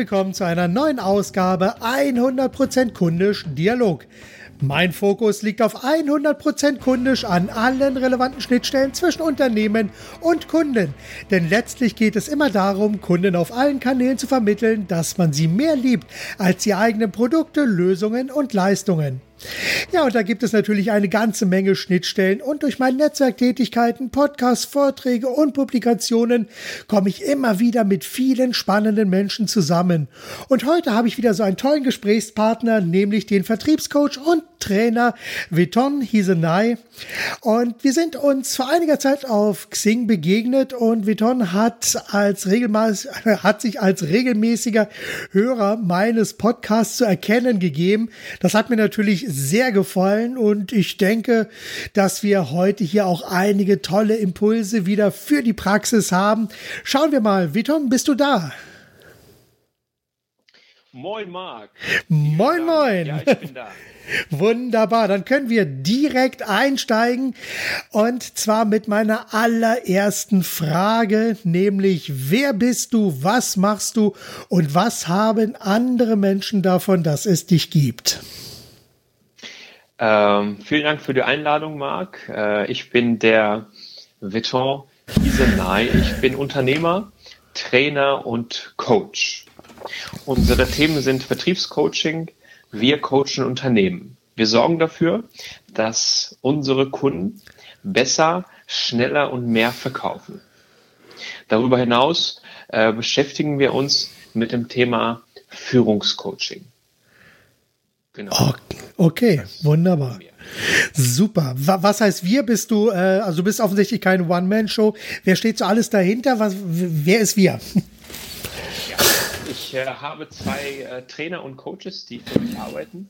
willkommen zu einer neuen Ausgabe 100% kundisch Dialog. Mein Fokus liegt auf 100% kundisch an allen relevanten Schnittstellen zwischen Unternehmen und Kunden. Denn letztlich geht es immer darum, Kunden auf allen Kanälen zu vermitteln, dass man sie mehr liebt als die eigenen Produkte, Lösungen und Leistungen. Ja, und da gibt es natürlich eine ganze Menge Schnittstellen und durch meine Netzwerktätigkeiten, Podcasts, Vorträge und Publikationen komme ich immer wieder mit vielen spannenden Menschen zusammen. Und heute habe ich wieder so einen tollen Gesprächspartner, nämlich den Vertriebscoach und Trainer Viton Hisenai. Und wir sind uns vor einiger Zeit auf Xing begegnet und Viton hat als hat sich als regelmäßiger Hörer meines Podcasts zu erkennen gegeben. Das hat mir natürlich sehr gefallen und ich denke, dass wir heute hier auch einige tolle Impulse wieder für die Praxis haben. Schauen wir mal, Vitom, bist du da? Moin, Marc. Moin, moin. Ja, ich bin da. Wunderbar, dann können wir direkt einsteigen und zwar mit meiner allerersten Frage, nämlich wer bist du, was machst du und was haben andere Menschen davon, dass es dich gibt? Ähm, vielen Dank für die Einladung, Marc. Äh, ich bin der Viton Isenay. Ich bin Unternehmer, Trainer und Coach. Unsere Themen sind Vertriebscoaching. Wir coachen Unternehmen. Wir sorgen dafür, dass unsere Kunden besser, schneller und mehr verkaufen. Darüber hinaus äh, beschäftigen wir uns mit dem Thema Führungscoaching. Genau. Okay, wunderbar. Super. Was heißt wir? Bist du, äh, also du bist offensichtlich keine One-Man-Show. Wer steht so alles dahinter? Was, wer ist wir? Ja, ich äh, habe zwei äh, Trainer und Coaches, die für mich arbeiten.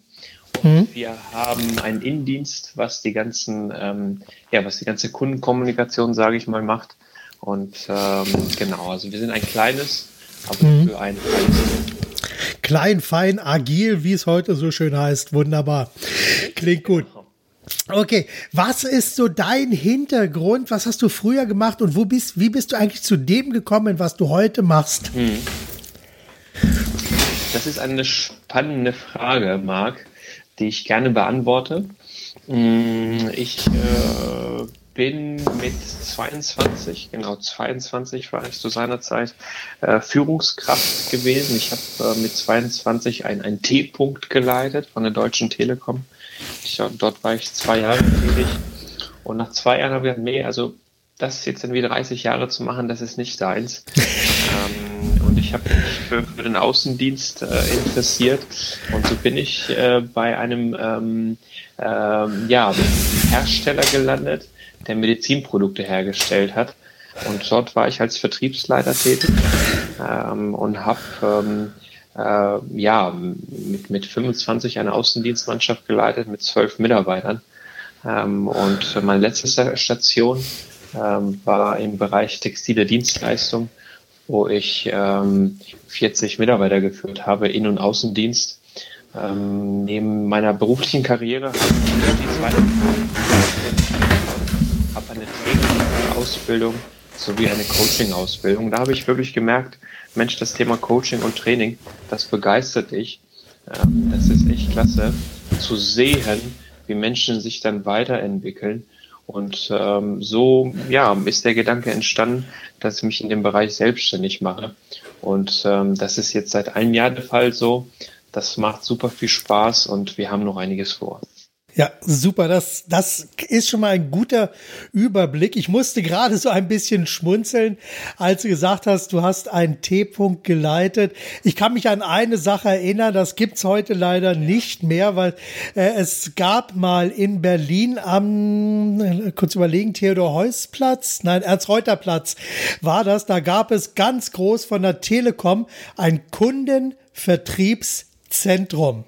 Und mhm. wir haben einen Innendienst, was die ganzen, ähm, ja, was die ganze Kundenkommunikation, sage ich mal, macht. Und ähm, genau, also wir sind ein kleines, aber mhm. für ein kleines Klein, fein, agil, wie es heute so schön heißt. Wunderbar. Klingt gut. Okay, was ist so dein Hintergrund? Was hast du früher gemacht und wo bist, wie bist du eigentlich zu dem gekommen, was du heute machst? Hm. Das ist eine spannende Frage, Marc, die ich gerne beantworte. Hm, ich äh, bin mit 22, genau 22 war ich zu seiner Zeit äh, Führungskraft gewesen. Ich habe äh, mit 22 einen T-Punkt geleitet von der Deutschen Telekom. Ich, dort war ich zwei Jahre tätig und nach zwei Jahren habe ich gesagt, nee, also das jetzt irgendwie 30 Jahre zu machen, das ist nicht deins. ähm, und ich habe mich für, für, den Außendienst äh, interessiert und so bin ich äh, bei einem ähm, ähm, ja, Hersteller gelandet, der Medizinprodukte hergestellt hat. Und dort war ich als Vertriebsleiter tätig ähm, und habe ähm, äh, ja, mit, mit 25 eine Außendienstmannschaft geleitet mit zwölf Mitarbeitern. Ähm, und meine letzte Station ähm, war im Bereich textile Dienstleistung, wo ich ähm, 40 Mitarbeiter geführt habe, In- und Außendienst. Ähm, neben meiner beruflichen Karriere habe ich die zweite Ausbildung sowie eine Coaching-Ausbildung. Da habe ich wirklich gemerkt, Mensch, das Thema Coaching und Training, das begeistert dich. Ähm, das ist echt klasse zu sehen, wie Menschen sich dann weiterentwickeln. Und ähm, so ja, ist der Gedanke entstanden, dass ich mich in dem Bereich selbstständig mache. Und ähm, das ist jetzt seit einem Jahr der Fall so. Das macht super viel Spaß und wir haben noch einiges vor. Ja, super. Das, das ist schon mal ein guter Überblick. Ich musste gerade so ein bisschen schmunzeln, als du gesagt hast, du hast einen T-Punkt geleitet. Ich kann mich an eine Sache erinnern, das gibt's heute leider nicht mehr, weil äh, es gab mal in Berlin am, kurz überlegen, Theodor-Heuss-Platz, nein, Ernst-Reuter-Platz war das. Da gab es ganz groß von der Telekom ein Kundenvertriebszentrum.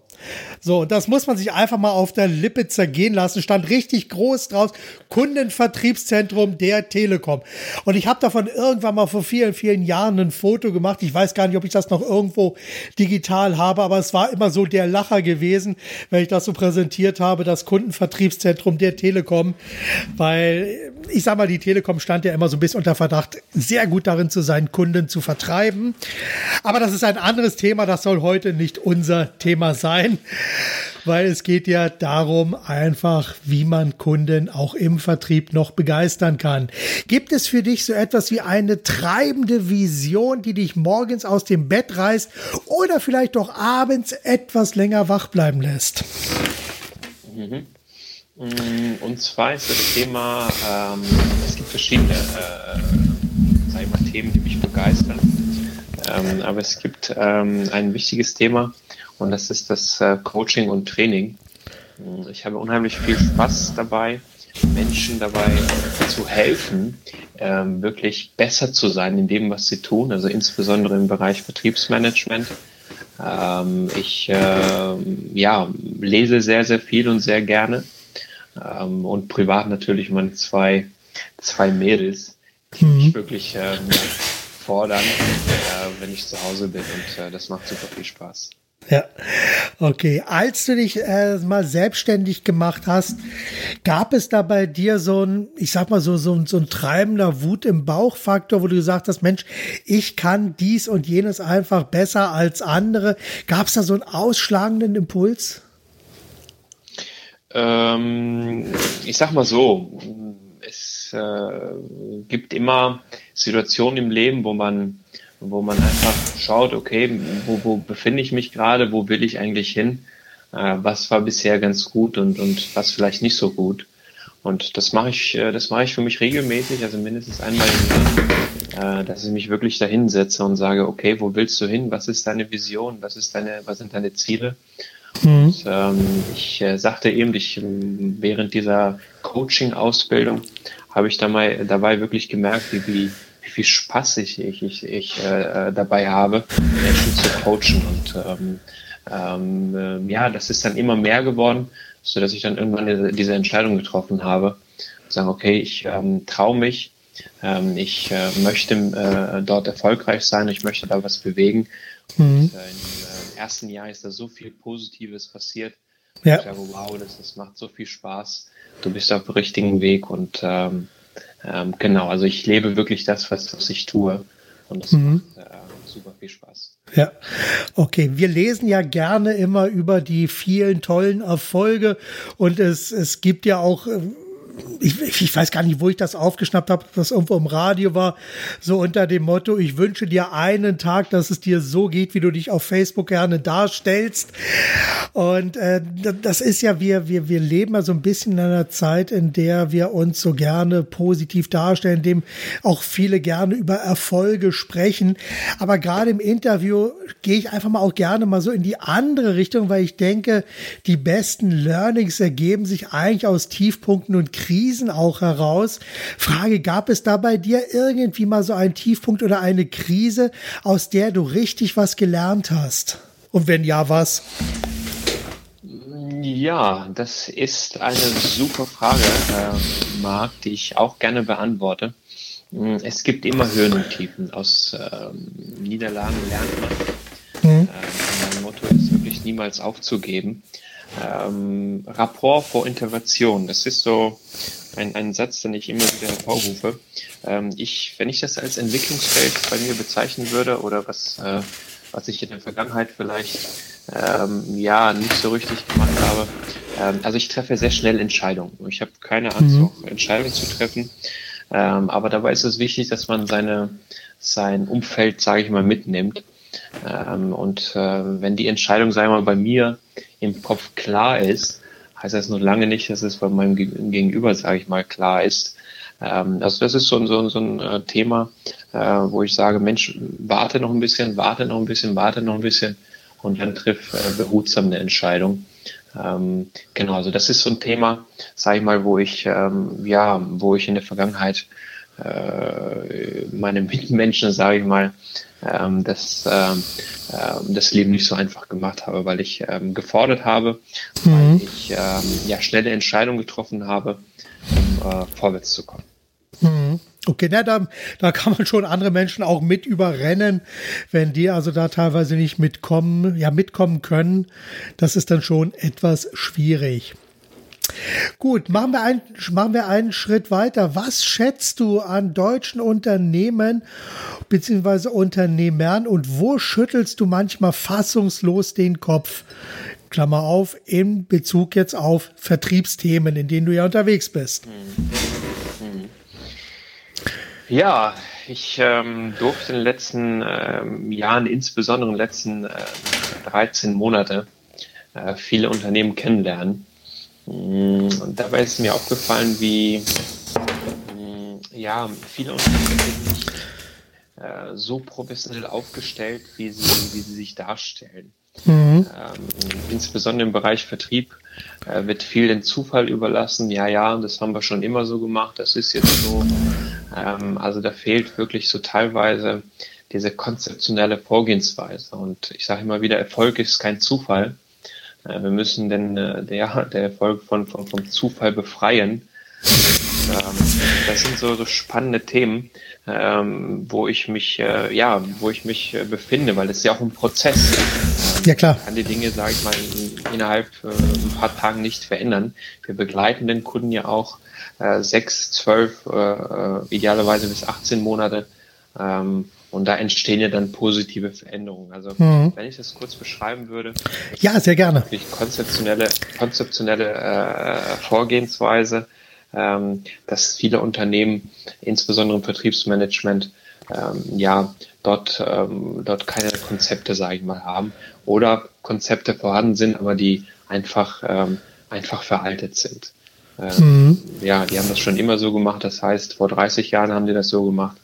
So, das muss man sich einfach mal auf der Lippe zergehen lassen. Stand richtig groß draus. Kundenvertriebszentrum der Telekom. Und ich habe davon irgendwann mal vor vielen, vielen Jahren ein Foto gemacht. Ich weiß gar nicht, ob ich das noch irgendwo digital habe, aber es war immer so der Lacher gewesen, wenn ich das so präsentiert habe, das Kundenvertriebszentrum der Telekom. Weil ich sag mal, die Telekom stand ja immer so ein bisschen unter Verdacht, sehr gut darin zu sein, Kunden zu vertreiben. Aber das ist ein anderes Thema, das soll heute nicht unser Thema sein, weil es geht ja darum, einfach, wie man Kunden auch im Vertrieb noch begeistern kann. Gibt es für dich so etwas wie eine treibende Vision, die dich morgens aus dem Bett reißt oder vielleicht doch abends etwas länger wach bleiben lässt? Mhm. Mm, und zwar ist das Thema, ähm, es gibt verschiedene äh, mal, Themen, die mich begeistern. Ähm, aber es gibt ähm, ein wichtiges Thema und das ist das äh, Coaching und Training. Mm, ich habe unheimlich viel Spaß dabei, Menschen dabei zu helfen, ähm, wirklich besser zu sein in dem, was sie tun, also insbesondere im Bereich Vertriebsmanagement. Ähm, ich äh, ja, lese sehr, sehr viel und sehr gerne ähm, und privat natürlich meine zwei, zwei Mädels, die mhm. mich wirklich ähm, fordern, äh, wenn ich zu Hause bin. Und äh, das macht super viel Spaß. Ja, okay. Als du dich äh, mal selbstständig gemacht hast, gab es da bei dir so ein, ich sag mal so, so, so ein treibender Wut im Bauchfaktor, wo du gesagt hast, Mensch, ich kann dies und jenes einfach besser als andere. Gab es da so einen ausschlagenden Impuls? Ähm, ich sag mal so, es äh, gibt immer Situationen im Leben, wo man, wo man einfach schaut, okay, wo, wo befinde ich mich gerade, wo will ich eigentlich hin, äh, was war bisher ganz gut und, und was vielleicht nicht so gut. Und das mache ich, äh, das mache ich für mich regelmäßig, also mindestens einmal im Jahr, äh, dass ich mich wirklich dahin setze und sage, okay, wo willst du hin? Was ist deine Vision? Was ist deine, was sind deine Ziele? Mhm. Und, ähm, ich äh, sagte eben, ich, während dieser Coaching-Ausbildung habe ich dabei, dabei wirklich gemerkt, wie, wie, wie viel Spaß ich, ich, ich, ich äh, dabei habe, Menschen zu coachen. Und ähm, ähm, äh, ja, das ist dann immer mehr geworden, so dass ich dann irgendwann diese Entscheidung getroffen habe, sagen, okay, ich ähm, traue mich, ähm, ich äh, möchte äh, dort erfolgreich sein, ich möchte da was bewegen. Mhm. Und, äh, ersten Jahr ist da so viel Positives passiert. Ja. Ich sage, wow, das, das macht so viel Spaß. Du bist auf dem richtigen Weg und ähm, ähm, genau, also ich lebe wirklich das, was, was ich tue. Und das mhm. macht äh, super viel Spaß. Ja, okay. Wir lesen ja gerne immer über die vielen tollen Erfolge und es, es gibt ja auch äh, ich, ich weiß gar nicht, wo ich das aufgeschnappt habe, ob das irgendwo im Radio war, so unter dem Motto, ich wünsche dir einen Tag, dass es dir so geht, wie du dich auf Facebook gerne darstellst. Und äh, das ist ja, wir, wir, wir leben ja so ein bisschen in einer Zeit, in der wir uns so gerne positiv darstellen, in dem auch viele gerne über Erfolge sprechen. Aber gerade im Interview gehe ich einfach mal auch gerne mal so in die andere Richtung, weil ich denke, die besten Learnings ergeben sich eigentlich aus Tiefpunkten und Krisen auch heraus. Frage, gab es da bei dir irgendwie mal so einen Tiefpunkt oder eine Krise, aus der du richtig was gelernt hast? Und wenn ja, was? Ja, das ist eine super Frage, äh, Marc, die ich auch gerne beantworte. Hm, es gibt immer Höhen und Tiefen. Aus äh, Niederlagen lernt man. Mhm. Äh, mein Motto ist wirklich niemals aufzugeben ähm, Rapport vor Intervention. Das ist so ein, ein Satz, den ich immer wieder hervorrufe. Ähm, ich, wenn ich das als Entwicklungsfeld bei mir bezeichnen würde oder was, äh, was ich in der Vergangenheit vielleicht ähm, ja nicht so richtig gemacht habe, ähm, also ich treffe sehr schnell Entscheidungen. Ich habe keine Angst, mhm. auch Entscheidungen zu treffen. Ähm, aber dabei ist es wichtig, dass man seine, sein Umfeld, sage ich mal, mitnimmt. Ähm, und äh, wenn die Entscheidung, sagen wir mal, bei mir im Kopf klar ist, heißt das noch lange nicht, dass es bei meinem Gegenüber, sage ich mal, klar ist. Ähm, also das ist so, so, so ein äh, Thema, äh, wo ich sage, Mensch, warte noch ein bisschen, warte noch ein bisschen, warte noch ein bisschen und dann triff äh, behutsam eine Entscheidung. Ähm, genau, also das ist so ein Thema, sage ich mal, wo ich ähm, ja, wo ich in der Vergangenheit äh, meine Mitmenschen, sage ich mal, ähm, das, ähm, äh, das Leben nicht so einfach gemacht habe, weil ich ähm, gefordert habe, mhm. weil ich ähm, ja schnelle Entscheidungen getroffen habe, um äh, vorwärts zu kommen. Mhm. Okay, na, da, da kann man schon andere Menschen auch mit überrennen, wenn die also da teilweise nicht mitkommen, ja, mitkommen können. Das ist dann schon etwas schwierig. Gut, machen wir, ein, machen wir einen Schritt weiter. Was schätzt du an deutschen Unternehmen bzw. Unternehmern und wo schüttelst du manchmal fassungslos den Kopf? Klammer auf, in Bezug jetzt auf Vertriebsthemen, in denen du ja unterwegs bist. Ja, ich ähm, durfte in den letzten ähm, Jahren, insbesondere in den letzten äh, 13 Monate, äh, viele Unternehmen kennenlernen. Mm, und dabei ist mir aufgefallen, wie mm, ja, viele Unternehmen sind nicht äh, so professionell aufgestellt, wie sie, wie sie sich darstellen. Mhm. Ähm, insbesondere im Bereich Vertrieb äh, wird viel den Zufall überlassen. Ja, ja, das haben wir schon immer so gemacht, das ist jetzt so. Ähm, also da fehlt wirklich so teilweise diese konzeptionelle Vorgehensweise. Und ich sage immer wieder, Erfolg ist kein Zufall. Äh, wir müssen denn äh, der, der Erfolg von, von, vom Zufall befreien. Ähm, das sind so, so spannende Themen, ähm, wo ich mich, äh, ja, wo ich mich äh, befinde, weil es ist ja auch ein Prozess. Ähm, ja klar. kann die Dinge, sage ich mal, in, innerhalb äh, ein paar Tagen nicht verändern. Wir begleiten den Kunden ja auch äh, sechs, zwölf, äh, äh idealerweise bis 18 Monate. Ähm, und da entstehen ja dann positive Veränderungen. Also mhm. wenn ich das kurz beschreiben würde. Ja, sehr gerne. Konzeptionelle, konzeptionelle äh, Vorgehensweise ähm, dass viele Unternehmen, insbesondere im Vertriebsmanagement, ähm, ja, dort, ähm, dort keine Konzepte, sage ich mal, haben oder Konzepte vorhanden sind, aber die einfach, ähm, einfach veraltet sind. Ähm, mhm. Ja, die haben das schon immer so gemacht. Das heißt, vor 30 Jahren haben sie das so gemacht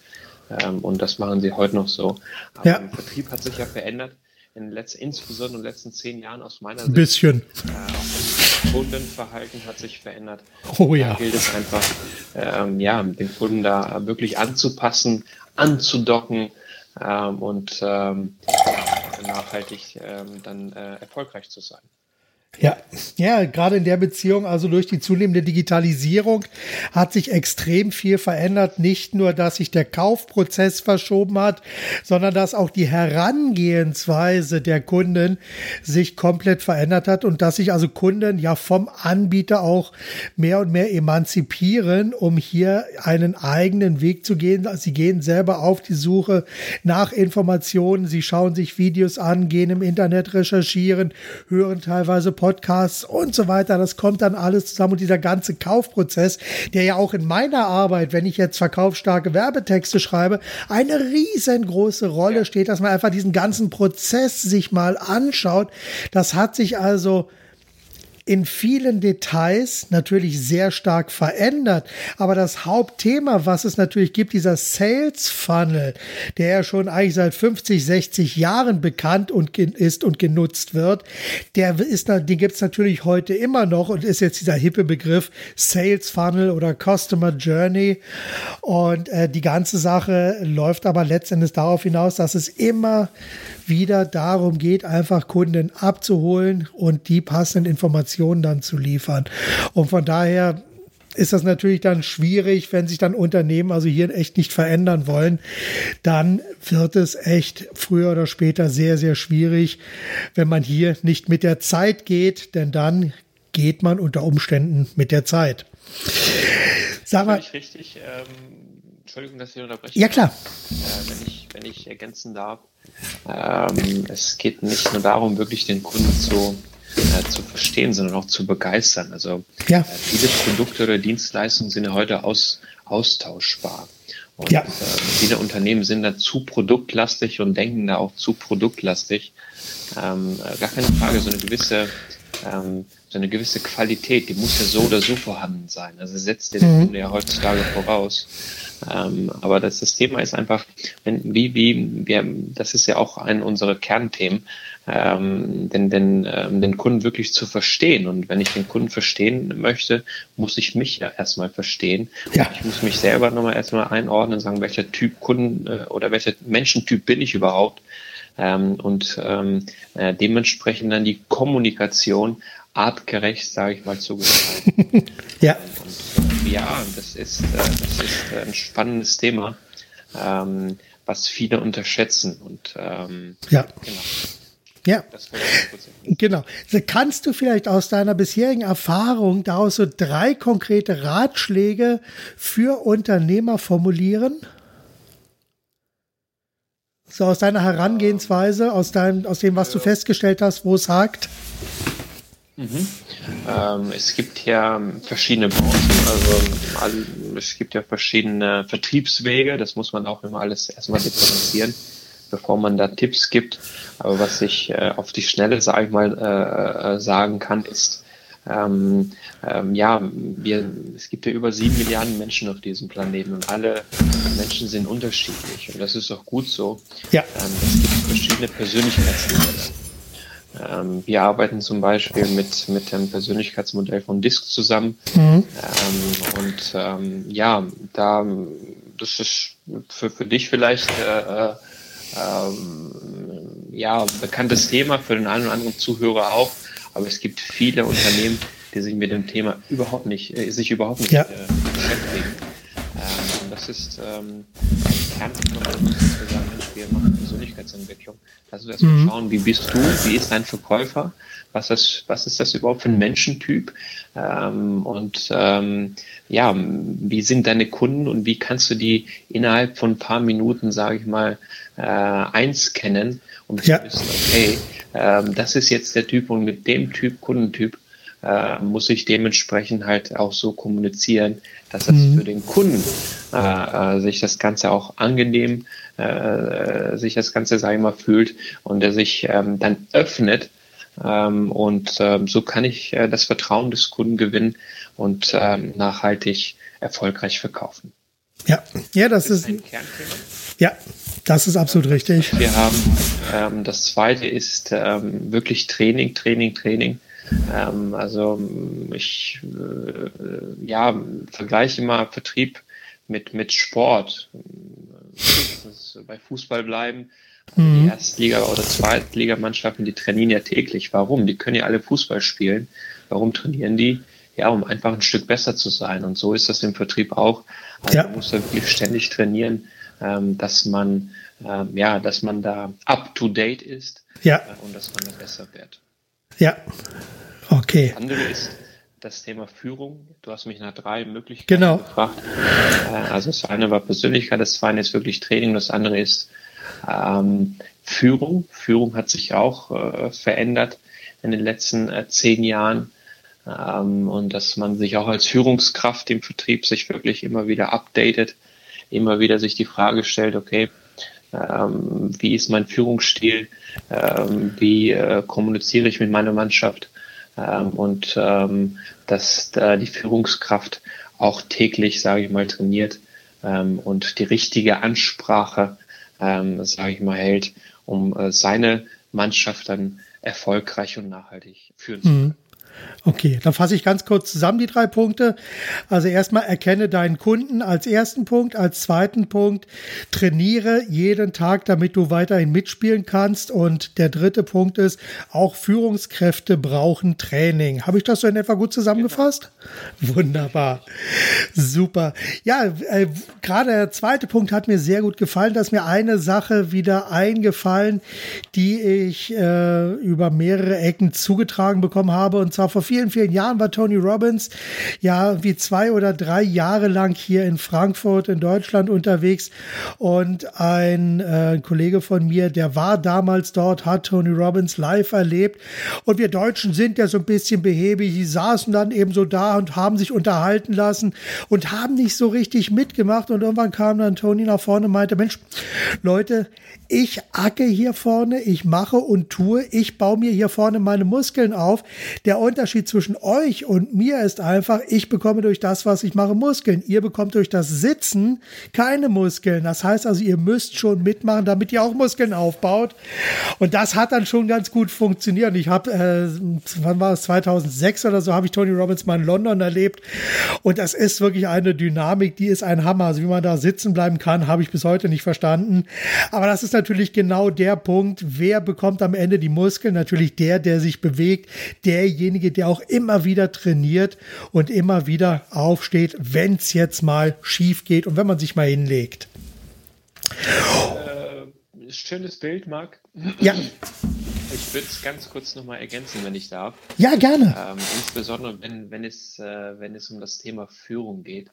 ähm, und das machen sie heute noch so. Aber ja. der Vertrieb hat sich ja verändert in den letzten, insbesondere in den letzten zehn Jahren aus meiner Sicht. Ein bisschen. Äh, Kundenverhalten hat sich verändert. Oh ja. Da gilt es einfach, ähm, ja, den Kunden da wirklich anzupassen, anzudocken ähm, und ähm, nachhaltig ähm, dann äh, erfolgreich zu sein. Ja, ja, gerade in der Beziehung, also durch die zunehmende Digitalisierung hat sich extrem viel verändert. Nicht nur, dass sich der Kaufprozess verschoben hat, sondern dass auch die Herangehensweise der Kunden sich komplett verändert hat und dass sich also Kunden ja vom Anbieter auch mehr und mehr emanzipieren, um hier einen eigenen Weg zu gehen. Sie gehen selber auf die Suche nach Informationen. Sie schauen sich Videos an, gehen im Internet recherchieren, hören teilweise Podcasts Podcasts und so weiter. Das kommt dann alles zusammen und dieser ganze Kaufprozess, der ja auch in meiner Arbeit, wenn ich jetzt verkaufsstarke Werbetexte schreibe, eine riesengroße Rolle steht, dass man einfach diesen ganzen Prozess sich mal anschaut. Das hat sich also in vielen Details natürlich sehr stark verändert. Aber das Hauptthema, was es natürlich gibt, dieser Sales Funnel, der ja schon eigentlich seit 50, 60 Jahren bekannt und ist und genutzt wird, der ist, den gibt es natürlich heute immer noch und ist jetzt dieser hippe Begriff Sales Funnel oder Customer Journey. Und äh, die ganze Sache läuft aber letztendlich darauf hinaus, dass es immer wieder darum geht, einfach Kunden abzuholen und die passenden Informationen dann zu liefern. Und von daher ist das natürlich dann schwierig, wenn sich dann Unternehmen also hier echt nicht verändern wollen, dann wird es echt früher oder später sehr, sehr schwierig, wenn man hier nicht mit der Zeit geht, denn dann geht man unter Umständen mit der Zeit. Sag mal. Richtig, ähm, Entschuldigung, dass ich unterbreche. Ja, klar. Äh, wenn, ich, wenn ich ergänzen darf, ähm, es geht nicht nur darum, wirklich den Kunden zu, äh, zu verstehen, sondern auch zu begeistern. Also ja. äh, viele Produkte oder Dienstleistungen sind ja heute aus, austauschbar. Und ja. äh, viele Unternehmen sind da zu produktlastig und denken da auch zu produktlastig. Ähm, äh, gar keine Frage, so eine gewisse ähm, so eine gewisse Qualität, die muss ja so oder so vorhanden sein. Also setzt der mhm. Kunde ja heutzutage voraus. Ähm, aber das, das Thema ist einfach, wenn, wie, wie, wir, das ist ja auch ein unserer Kernthemen, ähm, den, den, ähm, den Kunden wirklich zu verstehen. Und wenn ich den Kunden verstehen möchte, muss ich mich ja erstmal verstehen. Ja. Ich muss mich selber nochmal erstmal einordnen und sagen, welcher Typ Kunden äh, oder welcher Menschentyp bin ich überhaupt? Ähm, und ähm, äh, dementsprechend dann die Kommunikation artgerecht, sage ich mal, zu gestalten. ja. Und, ja, das ist, äh, das ist ein spannendes Thema, ähm, was viele unterschätzen. Und ähm, ja. Genau. Ja. Genau. Kannst du vielleicht aus deiner bisherigen Erfahrung daraus so drei konkrete Ratschläge für Unternehmer formulieren? So aus deiner Herangehensweise, aus, dein, aus dem, was du festgestellt hast, wo es hakt? Mhm. Ähm, es gibt ja verschiedene Branchen, also es gibt ja verschiedene Vertriebswege, das muss man auch immer alles erstmal differenzieren, bevor man da Tipps gibt. Aber was ich äh, auf die Schnelle, sage ich mal, äh, äh, sagen kann, ist, ähm, ähm, ja, wir, es gibt ja über sieben Milliarden Menschen auf diesem Planeten und alle Menschen sind unterschiedlich und das ist auch gut so. Ja. Ähm, es gibt verschiedene Persönlichkeitsmodelle. Ähm, wir arbeiten zum Beispiel mit, mit dem Persönlichkeitsmodell von DISC zusammen. Mhm. Ähm, und ähm, ja, da, das ist für, für dich vielleicht äh, äh, ja, bekanntes Thema, für den einen oder anderen Zuhörer auch. Aber es gibt viele Unternehmen, die sich mit dem Thema überhaupt nicht, äh, sich überhaupt nicht ja. äh, beschäftigen. Ähm, und das ist ähm, ein Kernthema, dass wir sagen, wir machen Persönlichkeitsentwicklung. Also erstmal mhm. schauen, wie bist du, wie ist dein Verkäufer, was ist, was ist das überhaupt für ein Menschentyp ähm, und ähm, ja, wie sind deine Kunden und wie kannst du die innerhalb von ein paar Minuten, sage ich mal, äh, eins um ja. wissen, okay, ähm, das ist jetzt der Typ und mit dem Typ, Kundentyp, äh, muss ich dementsprechend halt auch so kommunizieren, dass das mhm. für den Kunden äh, äh, sich das Ganze auch angenehm, äh, sich das Ganze, sage ich mal, fühlt und der sich ähm, dann öffnet. Ähm, und ähm, so kann ich äh, das Vertrauen des Kunden gewinnen und ähm, nachhaltig erfolgreich verkaufen. Ja, ja, das, das ist, ist Ja, das ist absolut richtig. Wir haben ähm, das zweite ist ähm, wirklich Training, Training, Training. Ähm, also ich äh, ja, vergleiche immer Vertrieb mit, mit Sport. bei Fußball bleiben. Mhm. Die Erstliga- oder Zweitligamannschaften, die trainieren ja täglich. Warum? Die können ja alle Fußball spielen. Warum trainieren die? Ja, um einfach ein Stück besser zu sein. Und so ist das im Vertrieb auch. Also ja. man muss da wirklich ständig trainieren, dass man ähm, ja, dass man da up to date ist ja. Äh, und dass man da besser wird. Ja. Okay. Das andere ist das Thema Führung. Du hast mich nach drei Möglichkeiten genau. gefragt. Äh, also das eine war Persönlichkeit, das zweite ist wirklich Training, das andere ist ähm, Führung. Führung hat sich auch äh, verändert in den letzten äh, zehn Jahren. Ähm, und dass man sich auch als Führungskraft im Vertrieb sich wirklich immer wieder updatet, immer wieder sich die Frage stellt, okay, ähm, wie ist mein Führungsstil, ähm, wie äh, kommuniziere ich mit meiner Mannschaft ähm, und ähm, dass da die Führungskraft auch täglich, sage ich mal, trainiert ähm, und die richtige Ansprache, ähm, sage ich mal, hält, um äh, seine Mannschaft dann erfolgreich und nachhaltig führen zu können. Mhm. Okay, dann fasse ich ganz kurz zusammen die drei Punkte. Also erstmal erkenne deinen Kunden als ersten Punkt, als zweiten Punkt trainiere jeden Tag, damit du weiterhin mitspielen kannst. Und der dritte Punkt ist, auch Führungskräfte brauchen Training. Habe ich das so in etwa gut zusammengefasst? Genau. Wunderbar, super. Ja, äh, gerade der zweite Punkt hat mir sehr gut gefallen. Da ist mir eine Sache wieder eingefallen, die ich äh, über mehrere Ecken zugetragen bekommen habe. Und zwar vor vielen, vielen Jahren war Tony Robbins ja wie zwei oder drei Jahre lang hier in Frankfurt in Deutschland unterwegs. Und ein, äh, ein Kollege von mir, der war damals dort, hat Tony Robbins live erlebt. Und wir Deutschen sind ja so ein bisschen behäbig, die saßen dann eben so da und haben sich unterhalten lassen und haben nicht so richtig mitgemacht. Und irgendwann kam dann Tony nach vorne und meinte, Mensch, Leute, ich acke hier vorne, ich mache und tue, ich baue mir hier vorne meine Muskeln auf. Der Unterschied zwischen euch und mir ist einfach, ich bekomme durch das, was ich mache, Muskeln. Ihr bekommt durch das Sitzen keine Muskeln. Das heißt also, ihr müsst schon mitmachen, damit ihr auch Muskeln aufbaut. Und das hat dann schon ganz gut funktioniert. Ich habe, äh, wann war es, 2006 oder so, habe ich Tony Robbins mal in London erlebt. Und das ist wirklich eine Dynamik, die ist ein Hammer. Also wie man da sitzen bleiben kann, habe ich bis heute nicht verstanden. Aber das ist natürlich genau der Punkt, wer bekommt am Ende die Muskeln? Natürlich der, der sich bewegt, derjenige, der auch immer wieder trainiert und immer wieder aufsteht, wenn es jetzt mal schief geht und wenn man sich mal hinlegt. Äh, schönes Bild, Marc. Ja. ich würde es ganz kurz nochmal ergänzen, wenn ich darf. Ja, gerne. Ähm, insbesondere wenn, wenn, es, äh, wenn es um das Thema Führung geht.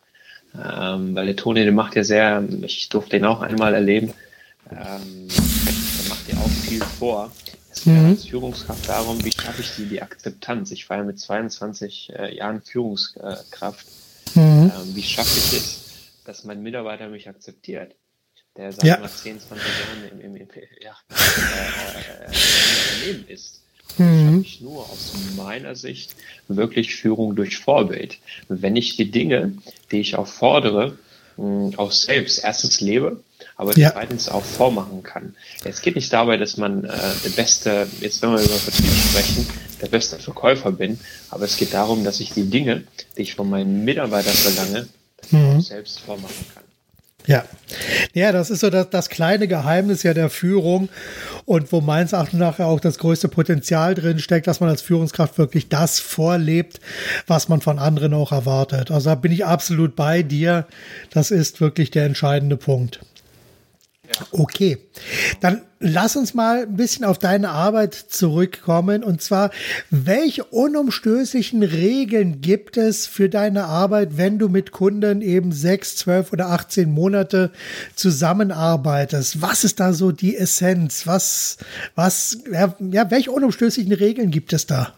Ähm, weil der Toni, der macht ja sehr, ich durfte ihn auch einmal erleben, ähm, der macht ja auch viel vor. Es geht mhm. als Führungskraft darum, wie schaffe ich die, die Akzeptanz. Ich war ja mit 22 äh, Jahren Führungskraft. Mhm. Ähm, wie schaffe ich es, dass mein Mitarbeiter mich akzeptiert? Der seit ja. nach 10, 20 Jahren im, im, im, ja, äh, äh, im Unternehmen ist. Mhm. habe ich nur aus meiner Sicht wirklich Führung durch Vorbild. Wenn ich die Dinge, die ich auch fordere, auch selbst erstens lebe, aber ja. zweitens auch vormachen kann. Es geht nicht dabei, dass man äh, der beste, jetzt wenn wir über Vertrieb sprechen, der beste Verkäufer bin, aber es geht darum, dass ich die Dinge, die ich von meinen Mitarbeitern verlange, mhm. selbst vormachen kann. Ja, ja, das ist so das, das kleine Geheimnis ja der Führung und wo meines Erachtens nachher auch das größte Potenzial drin steckt, dass man als Führungskraft wirklich das vorlebt, was man von anderen auch erwartet. Also da bin ich absolut bei dir. Das ist wirklich der entscheidende Punkt. Okay, dann lass uns mal ein bisschen auf deine Arbeit zurückkommen. Und zwar, welche unumstößlichen Regeln gibt es für deine Arbeit, wenn du mit Kunden eben sechs, zwölf oder 18 Monate zusammenarbeitest? Was ist da so die Essenz? Was, was, ja, ja welche unumstößlichen Regeln gibt es da?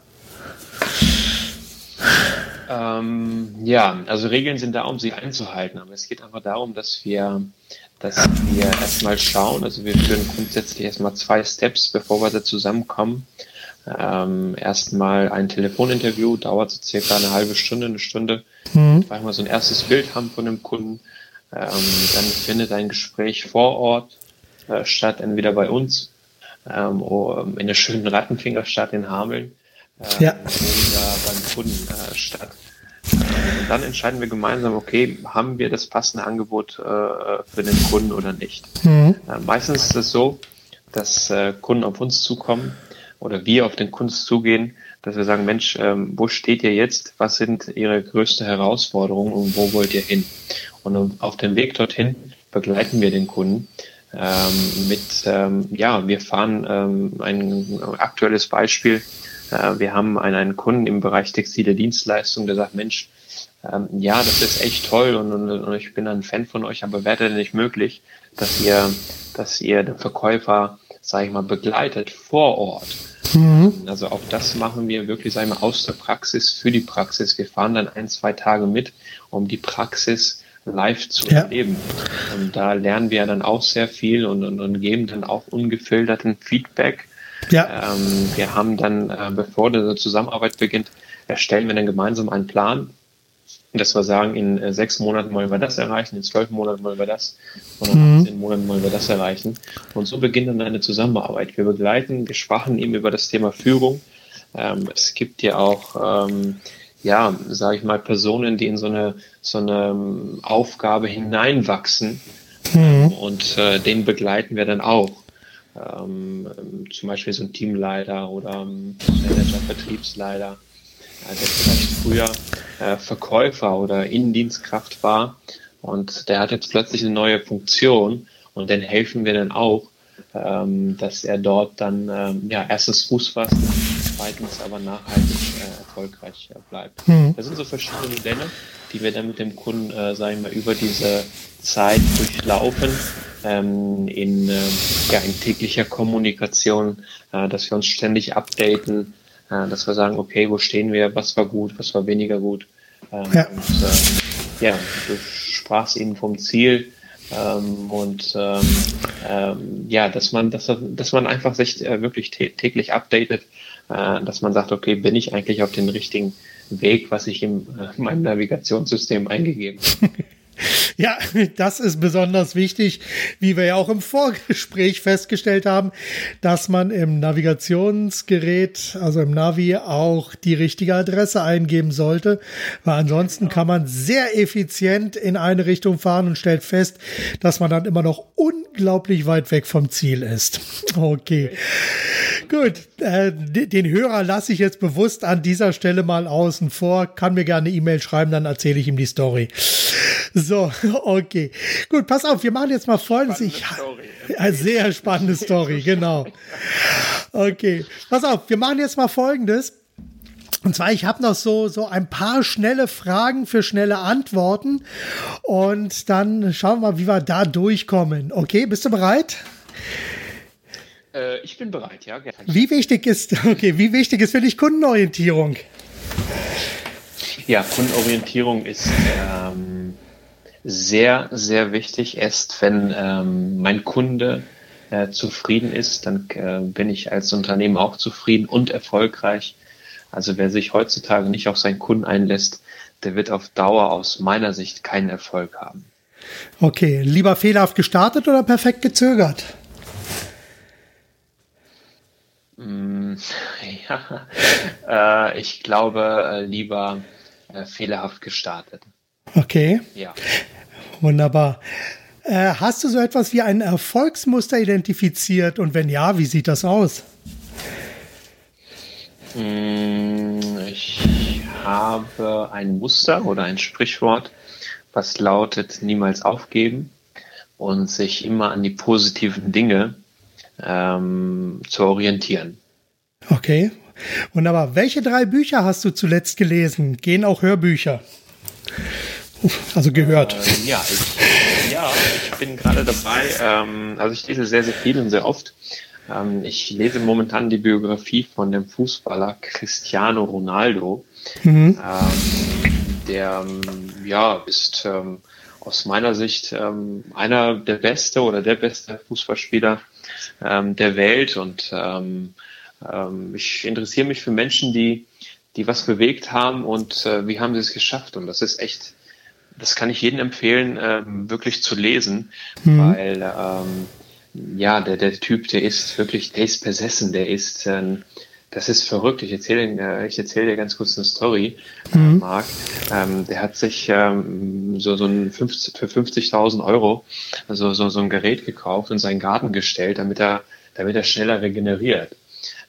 Ähm, ja, also Regeln sind da, um sie einzuhalten. Aber es geht einfach darum, dass wir dass wir erstmal schauen, also wir führen grundsätzlich erstmal zwei Steps, bevor wir da zusammenkommen. Ähm, erstmal ein Telefoninterview, dauert so circa eine halbe Stunde, eine Stunde, mhm. weil wir so ein erstes Bild haben von dem Kunden. Ähm, dann findet ein Gespräch vor Ort äh, statt, entweder bei uns ähm, in der schönen Rattenfingerstadt in Hameln äh, ja. oder beim Kunden äh, statt. Und dann entscheiden wir gemeinsam, okay, haben wir das passende Angebot äh, für den Kunden oder nicht. Mhm. Äh, meistens ist es so, dass äh, Kunden auf uns zukommen oder wir auf den Kunden zugehen, dass wir sagen, Mensch, ähm, wo steht ihr jetzt? Was sind Ihre größte Herausforderungen und wo wollt ihr hin? Und auf dem Weg dorthin begleiten wir den Kunden ähm, mit, ähm, ja, wir fahren ähm, ein aktuelles Beispiel wir haben einen, einen Kunden im Bereich textile Dienstleistung, der sagt, Mensch, ähm, ja, das ist echt toll und, und, und ich bin ein Fan von euch, aber wäre denn nicht möglich, dass ihr, dass ihr den Verkäufer, sage ich mal, begleitet vor Ort? Mhm. Also auch das machen wir wirklich, sag ich mal, aus der Praxis für die Praxis. Wir fahren dann ein, zwei Tage mit, um die Praxis live zu ja. erleben. Und da lernen wir dann auch sehr viel und, und, und geben dann auch ungefilterten Feedback ja. Ähm, wir haben dann, äh, bevor die Zusammenarbeit beginnt, erstellen wir dann gemeinsam einen Plan, dass wir sagen, in äh, sechs Monaten wollen wir das erreichen, in zwölf Monaten wollen wir das und in mhm. 18 Monaten wollen wir das erreichen. Und so beginnt dann eine Zusammenarbeit. Wir begleiten, wir sprachen eben über das Thema Führung. Ähm, es gibt ja auch, ähm, ja, sage ich mal, Personen, die in so eine, so eine ähm, Aufgabe hineinwachsen. Mhm. Und äh, den begleiten wir dann auch ähm, zum Beispiel so ein Teamleiter oder Manager, Vertriebsleiter, äh, der vielleicht früher äh, Verkäufer oder Innendienstkraft war und der hat jetzt plötzlich eine neue Funktion und dann helfen wir dann auch, ähm, dass er dort dann ähm, ja erstens Fuß fasst, zweitens aber nachhaltig äh, erfolgreich äh, bleibt. Mhm. Das sind so verschiedene Modelle, die wir dann mit dem Kunden, äh, sagen wir mal, über diese Zeit durchlaufen ähm, in, äh, ja, in täglicher Kommunikation, äh, dass wir uns ständig updaten, äh, dass wir sagen, okay, wo stehen wir, was war gut, was war weniger gut. Ähm, ja. Und, äh, ja, du sprachst eben vom Ziel ähm, und ähm, ähm, ja, dass man, dass, dass man einfach sich äh, wirklich täglich updatet, äh, dass man sagt, okay, bin ich eigentlich auf den richtigen Weg, was ich in äh, meinem Navigationssystem eingegeben habe. Ja, das ist besonders wichtig, wie wir ja auch im Vorgespräch festgestellt haben, dass man im Navigationsgerät, also im Navi, auch die richtige Adresse eingeben sollte, weil ansonsten kann man sehr effizient in eine Richtung fahren und stellt fest, dass man dann immer noch unglaublich weit weg vom Ziel ist. Okay. Gut, äh, den Hörer lasse ich jetzt bewusst an dieser Stelle mal außen vor. Kann mir gerne E-Mail schreiben, dann erzähle ich ihm die Story. So, okay. Gut, pass auf, wir machen jetzt mal folgendes. Ich, eine sehr spannende Story, genau. Okay, pass auf, wir machen jetzt mal folgendes. Und zwar, ich habe noch so, so ein paar schnelle Fragen für schnelle Antworten. Und dann schauen wir mal, wie wir da durchkommen. Okay, bist du bereit? Äh, ich bin bereit, ja. Gerne. Wie wichtig ist, okay, wie wichtig ist für dich Kundenorientierung? Ja, Kundenorientierung ist ähm, sehr, sehr wichtig. Erst wenn ähm, mein Kunde äh, zufrieden ist, dann äh, bin ich als Unternehmen auch zufrieden und erfolgreich. Also wer sich heutzutage nicht auf seinen Kunden einlässt, der wird auf Dauer aus meiner Sicht keinen Erfolg haben. Okay, lieber fehlerhaft gestartet oder perfekt gezögert? Mm, ja, äh, ich glaube äh, lieber äh, fehlerhaft gestartet. Okay. Ja. Wunderbar. Äh, hast du so etwas wie ein Erfolgsmuster identifiziert und wenn ja, wie sieht das aus? Mm, ich habe ein Muster oder ein Sprichwort, was lautet niemals aufgeben und sich immer an die positiven Dinge ähm, zu orientieren. Okay, wunderbar. Welche drei Bücher hast du zuletzt gelesen? Gehen auch Hörbücher? Also gehört. Äh, ja, ich, ja, ich bin gerade dabei. Ähm, also ich lese sehr, sehr viel und sehr oft. Ähm, ich lese momentan die Biografie von dem Fußballer Cristiano Ronaldo. Mhm. Ähm, der ja ist ähm, aus meiner Sicht ähm, einer der beste oder der beste Fußballspieler ähm, der Welt und ähm, ähm, ich interessiere mich für Menschen, die, die was bewegt haben und äh, wie haben sie es geschafft und das ist echt, das kann ich jedem empfehlen, ähm, wirklich zu lesen, mhm. weil ähm, ja, der, der Typ, der ist wirklich, der ist besessen, der ist ähm, das ist verrückt. Ich erzähle, äh, ich erzähle dir ganz kurz eine Story, äh, mhm. Marc. Ähm, der hat sich ähm, so, so ein 50, für 50.000 Euro also so, so ein Gerät gekauft und seinen Garten gestellt, damit er, damit er schneller regeneriert.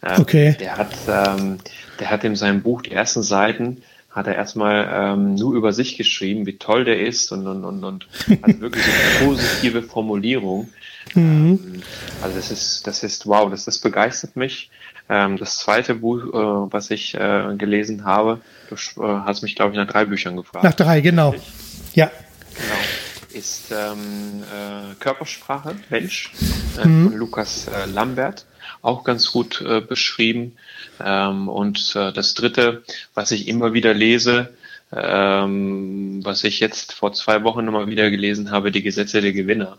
Ähm, okay. Der hat, ähm, der hat in seinem Buch die ersten Seiten hat er erstmal ähm, nur über sich geschrieben, wie toll der ist und, und, und, und also wirklich eine positive Formulierung. Mhm. Ähm, also das ist, das ist wow, das, das begeistert mich. Ähm, das zweite Buch, äh, was ich äh, gelesen habe, du äh, hast mich, glaube ich, nach drei Büchern gefragt. Nach drei, genau. Ja. Genau. Ist ähm, äh, Körpersprache, Mensch, äh, mhm. von Lukas äh, Lambert. Auch ganz gut äh, beschrieben. Ähm, und äh, das dritte, was ich immer wieder lese, ähm, was ich jetzt vor zwei Wochen nochmal wieder gelesen habe, die Gesetze der Gewinner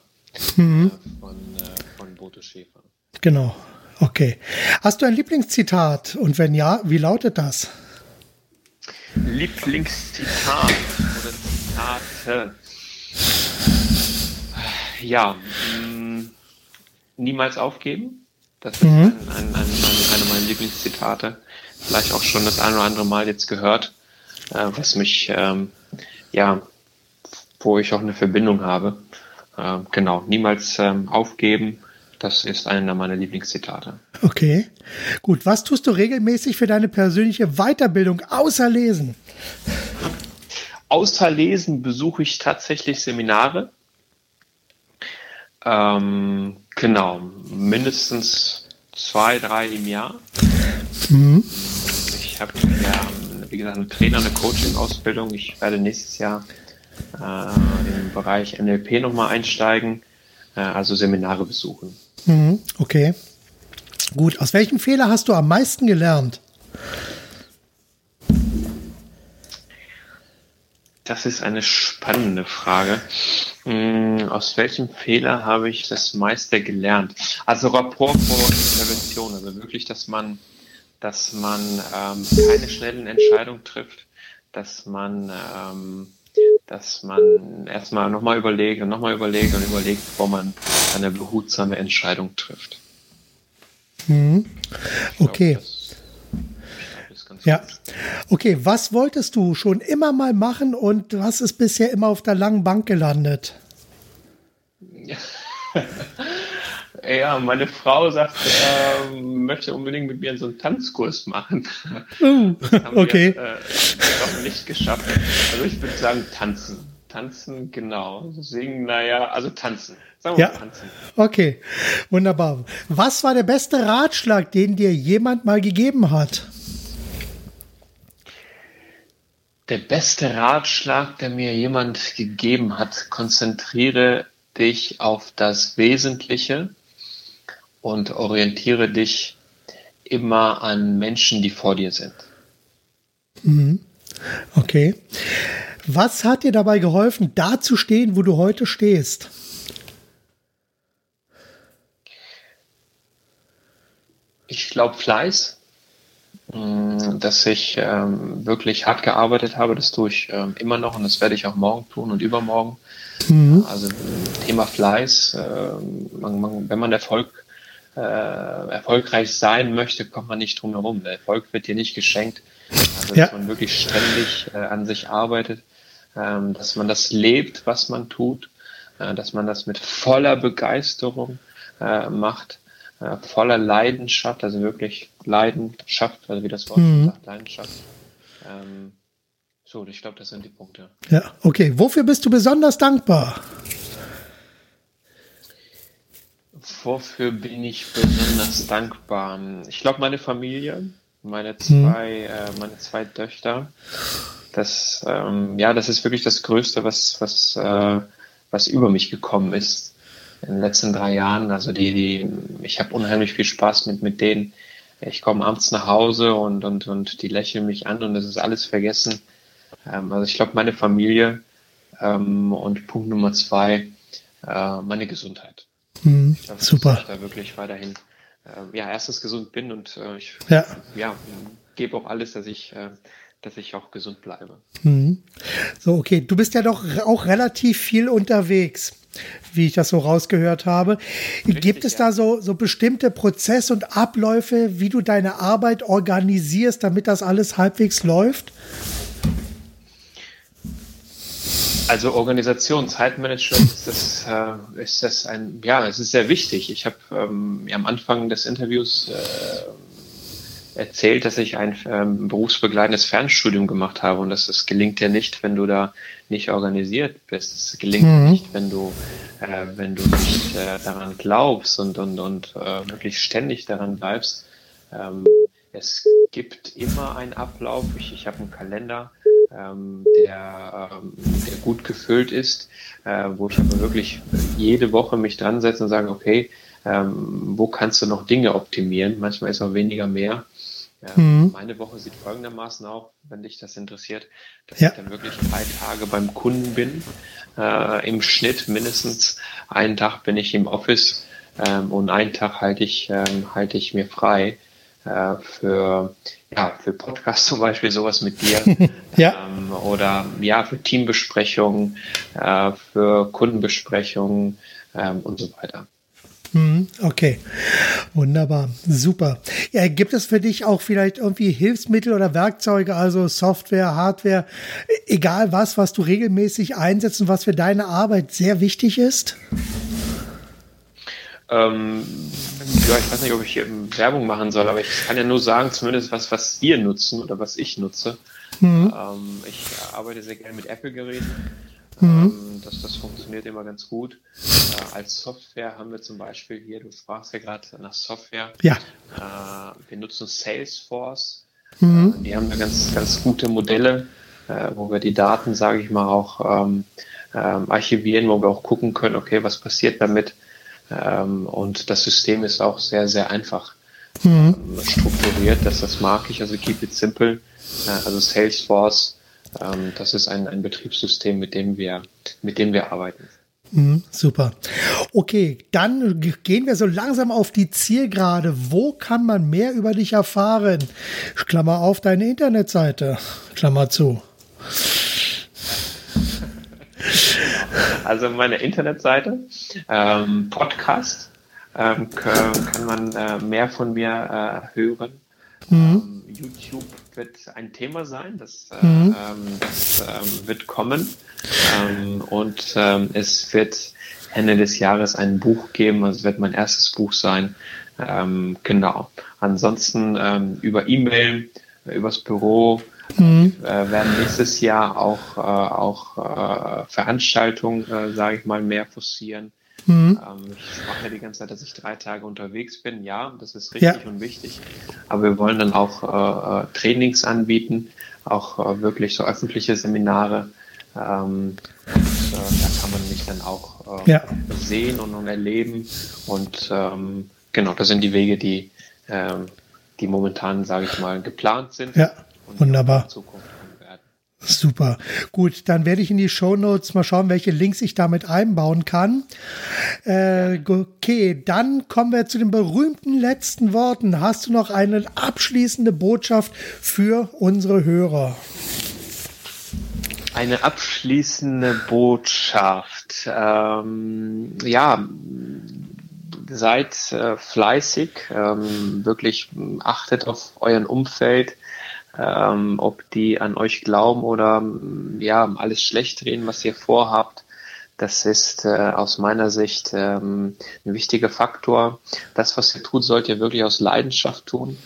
mhm. äh, von, äh, von Bote Schäfer. Genau. Okay. Hast du ein Lieblingszitat? Und wenn ja, wie lautet das? Lieblingszitat oder Zitate? Ja, mh, mm, niemals aufgeben. Das ist mhm. ein, ein, ein, eine meiner Lieblingszitate. Vielleicht auch schon das ein oder andere Mal jetzt gehört, äh, was mich, ähm, ja, wo ich auch eine Verbindung habe. Äh, genau, niemals ähm, aufgeben, das ist einer meiner Lieblingszitate. Okay. Gut, was tust du regelmäßig für deine persönliche Weiterbildung außer Lesen? Außer Lesen besuche ich tatsächlich Seminare. Ähm, genau, mindestens zwei, drei im Jahr. Mhm. Ich habe ja, wie gesagt, eine Trainer, eine Coaching-Ausbildung. Ich werde nächstes Jahr äh, im Bereich NLP nochmal einsteigen, äh, also Seminare besuchen. Mhm, okay. Gut, aus welchem Fehler hast du am meisten gelernt? Das ist eine spannende Frage. Hm, aus welchem Fehler habe ich das meiste gelernt? Also Rapport vor Intervention, also wirklich, dass man, dass man ähm, keine schnellen Entscheidungen trifft, dass man, ähm, dass man erstmal nochmal überlegt und nochmal überlegt und überlegt, bevor man eine behutsame Entscheidung trifft. Mhm. Okay. ja. Okay, was wolltest du schon immer mal machen und was ist bisher immer auf der langen Bank gelandet? Ja, meine Frau sagt, äh, möchte unbedingt mit mir so einen Tanzkurs machen. Uh, okay. Wir, äh, noch nicht geschafft. Also ich würde sagen tanzen. tanzen, genau. Singen, naja, also tanzen. Sagen wir ja. tanzen. Okay, wunderbar. Was war der beste Ratschlag, den dir jemand mal gegeben hat? Der beste Ratschlag, der mir jemand gegeben hat, konzentriere dich auf das Wesentliche und orientiere dich immer an Menschen, die vor dir sind. Mhm. Okay. Was hat dir dabei geholfen, da zu stehen, wo du heute stehst? Ich glaube Fleiß, dass ich ähm, wirklich hart gearbeitet habe. Das tue ich ähm, immer noch und das werde ich auch morgen tun und übermorgen. Mhm. Also Thema Fleiß. Äh, man, man, wenn man Erfolg äh, erfolgreich sein möchte, kommt man nicht drum herum. Der Erfolg wird dir nicht geschenkt. Also, dass ja. man wirklich ständig äh, an sich arbeitet, ähm, dass man das lebt, was man tut, äh, dass man das mit voller Begeisterung äh, macht, äh, voller Leidenschaft, also wirklich Leidenschaft, also wie das Wort mhm. sagt, Leidenschaft. Ähm, so, ich glaube, das sind die Punkte. Ja, okay. Wofür bist du besonders dankbar? Wofür bin ich besonders dankbar? Ich glaube, meine Familie, meine zwei, hm. äh, meine zwei Töchter. Das, ähm, ja, das ist wirklich das Größte, was, was, äh, was über mich gekommen ist in den letzten drei Jahren. Also die, die, ich habe unheimlich viel Spaß mit, mit denen. Ich komme abends nach Hause und, und, und die lächeln mich an und es ist alles vergessen. Ähm, also ich glaube, meine Familie ähm, und Punkt Nummer zwei, äh, meine Gesundheit. Mhm, glaub, super. Dass ich da wirklich weiterhin äh, ja, erstens gesund bin und äh, ich ja. ja gebe auch alles, dass ich, äh, dass ich auch gesund bleibe. Mhm. So, okay. Du bist ja doch auch relativ viel unterwegs, wie ich das so rausgehört habe. Richtig, Gibt es ja. da so, so bestimmte Prozesse und Abläufe, wie du deine Arbeit organisierst, damit das alles halbwegs läuft? Also Organisation, Zeitmanagement ist das, äh, ist das ein, ja, es ist sehr wichtig. Ich habe ähm, am Anfang des Interviews äh, erzählt, dass ich ein ähm, berufsbegleitendes Fernstudium gemacht habe und das, das gelingt dir nicht, wenn du da nicht organisiert bist. Es gelingt mhm. nicht, wenn du, äh, wenn du nicht äh, daran glaubst und, und, und äh, wirklich ständig daran bleibst. Ähm, es gibt immer einen Ablauf. Ich, ich habe einen Kalender ähm, der, ähm, der gut gefüllt ist, äh, wo ich aber wirklich jede Woche mich dran setze und sage, okay, ähm, wo kannst du noch Dinge optimieren? Manchmal ist auch weniger mehr. Ähm, mhm. Meine Woche sieht folgendermaßen aus, wenn dich das interessiert, dass ja. ich dann wirklich drei Tage beim Kunden bin. Äh, Im Schnitt mindestens einen Tag bin ich im Office ähm, und einen Tag halte ich, ähm, halte ich mir frei äh, für, ja, für Podcasts zum Beispiel, sowas mit dir. ja. Ähm, oder ja, für Teambesprechungen, äh, für Kundenbesprechungen ähm, und so weiter. Mhm, okay, wunderbar, super. Ja, gibt es für dich auch vielleicht irgendwie Hilfsmittel oder Werkzeuge, also Software, Hardware, egal was, was du regelmäßig einsetzt und was für deine Arbeit sehr wichtig ist? Ähm, ja, ich weiß nicht, ob ich hier Werbung machen soll, aber ich kann ja nur sagen, zumindest was, was wir nutzen oder was ich nutze. Mhm. Ähm, ich arbeite sehr gerne mit Apple-Geräten. Mhm. Ähm, das, das funktioniert immer ganz gut. Äh, als Software haben wir zum Beispiel hier, du sprachst ja gerade nach Software. Ja. Äh, wir nutzen Salesforce. Mhm. Äh, die haben da ganz, ganz gute Modelle, äh, wo wir die Daten, sage ich mal, auch ähm, ähm, archivieren, wo wir auch gucken können, okay, was passiert damit ähm, und das System ist auch sehr, sehr einfach mhm. Ähm, strukturiert. Das, das mag ich, also keep it simple. Äh, also Salesforce, ähm, das ist ein, ein Betriebssystem, mit dem wir, mit dem wir arbeiten. Mhm, super. Okay, dann gehen wir so langsam auf die Zielgerade. Wo kann man mehr über dich erfahren? Klammer auf deine Internetseite. Klammer zu. Also meine Internetseite, ähm, Podcast, ähm, kann man äh, mehr von mir äh, hören. Mhm. Ähm, YouTube wird ein Thema sein, das, äh, mhm. Ähm, das ähm, wird kommen. Ähm, und es wird Ende des Jahres ein Buch geben, also es wird mein erstes Buch sein. genau. Ansonsten über E-Mail, übers Büro, Mhm. Äh, werden nächstes Jahr auch, äh, auch äh, Veranstaltungen, äh, sage ich mal, mehr forcieren. Mhm. Ähm, ich sprach ja die ganze Zeit, dass ich drei Tage unterwegs bin. Ja, das ist richtig ja. und wichtig. Aber wir wollen dann auch äh, äh Trainings anbieten, auch äh, wirklich so öffentliche Seminare. Ähm, und, äh, da kann man mich dann auch äh, ja. sehen und, und, erleben. Und ähm, genau, das sind die Wege, die, ähm, die momentan, sage ich mal, geplant sind. Ja, wunderbar. Zukunft Super. Gut, dann werde ich in die Show Notes mal schauen, welche Links ich damit einbauen kann. Äh, okay, dann kommen wir zu den berühmten letzten Worten. Hast du noch eine abschließende Botschaft für unsere Hörer? Eine abschließende Botschaft. Ähm, ja, seid äh, fleißig, ähm, wirklich achtet auf euren Umfeld ähm, ob die an euch glauben oder ja, alles schlecht reden, was ihr vorhabt. Das ist äh, aus meiner Sicht ähm, ein wichtiger Faktor. Das, was ihr tut, sollt ihr wirklich aus Leidenschaft tun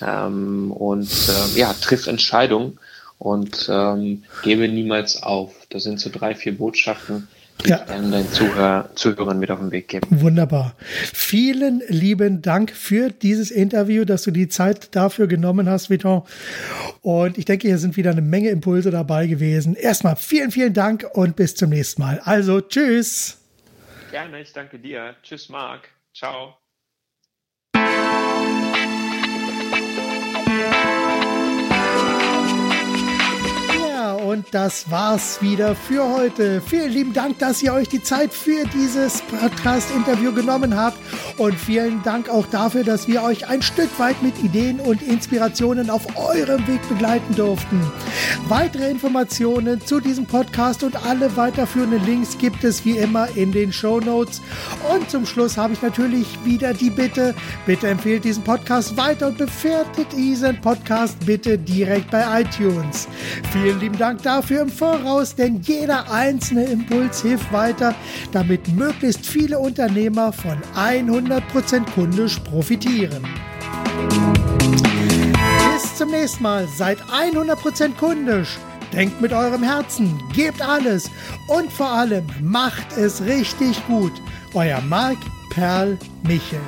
ähm, und äh, ja, trifft Entscheidungen und ähm, gebe niemals auf. Das sind so drei, vier Botschaften, ja. gerne deinen Zuhör, Zuhörern mit auf den Weg geben. Wunderbar. Vielen lieben Dank für dieses Interview, dass du die Zeit dafür genommen hast, Viton. Und ich denke, hier sind wieder eine Menge Impulse dabei gewesen. Erstmal vielen, vielen Dank und bis zum nächsten Mal. Also, tschüss. Gerne, ich danke dir. Tschüss, Marc. Ciao. Das war's wieder für heute. Vielen lieben Dank, dass ihr euch die Zeit für dieses Podcast-Interview genommen habt und vielen Dank auch dafür, dass wir euch ein Stück weit mit Ideen und Inspirationen auf eurem Weg begleiten durften. Weitere Informationen zu diesem Podcast und alle weiterführenden Links gibt es wie immer in den Show Notes. Und zum Schluss habe ich natürlich wieder die Bitte, bitte empfehlt diesen Podcast weiter und bewertet diesen Podcast bitte direkt bei iTunes. Vielen lieben Dank dafür im Voraus, denn jeder einzelne Impuls hilft weiter, damit möglichst viele Unternehmer von 100% kundisch profitieren. Bis zum nächsten Mal, seid 100% kundisch. Denkt mit eurem Herzen, gebt alles und vor allem macht es richtig gut. Euer Marc Perl Michel.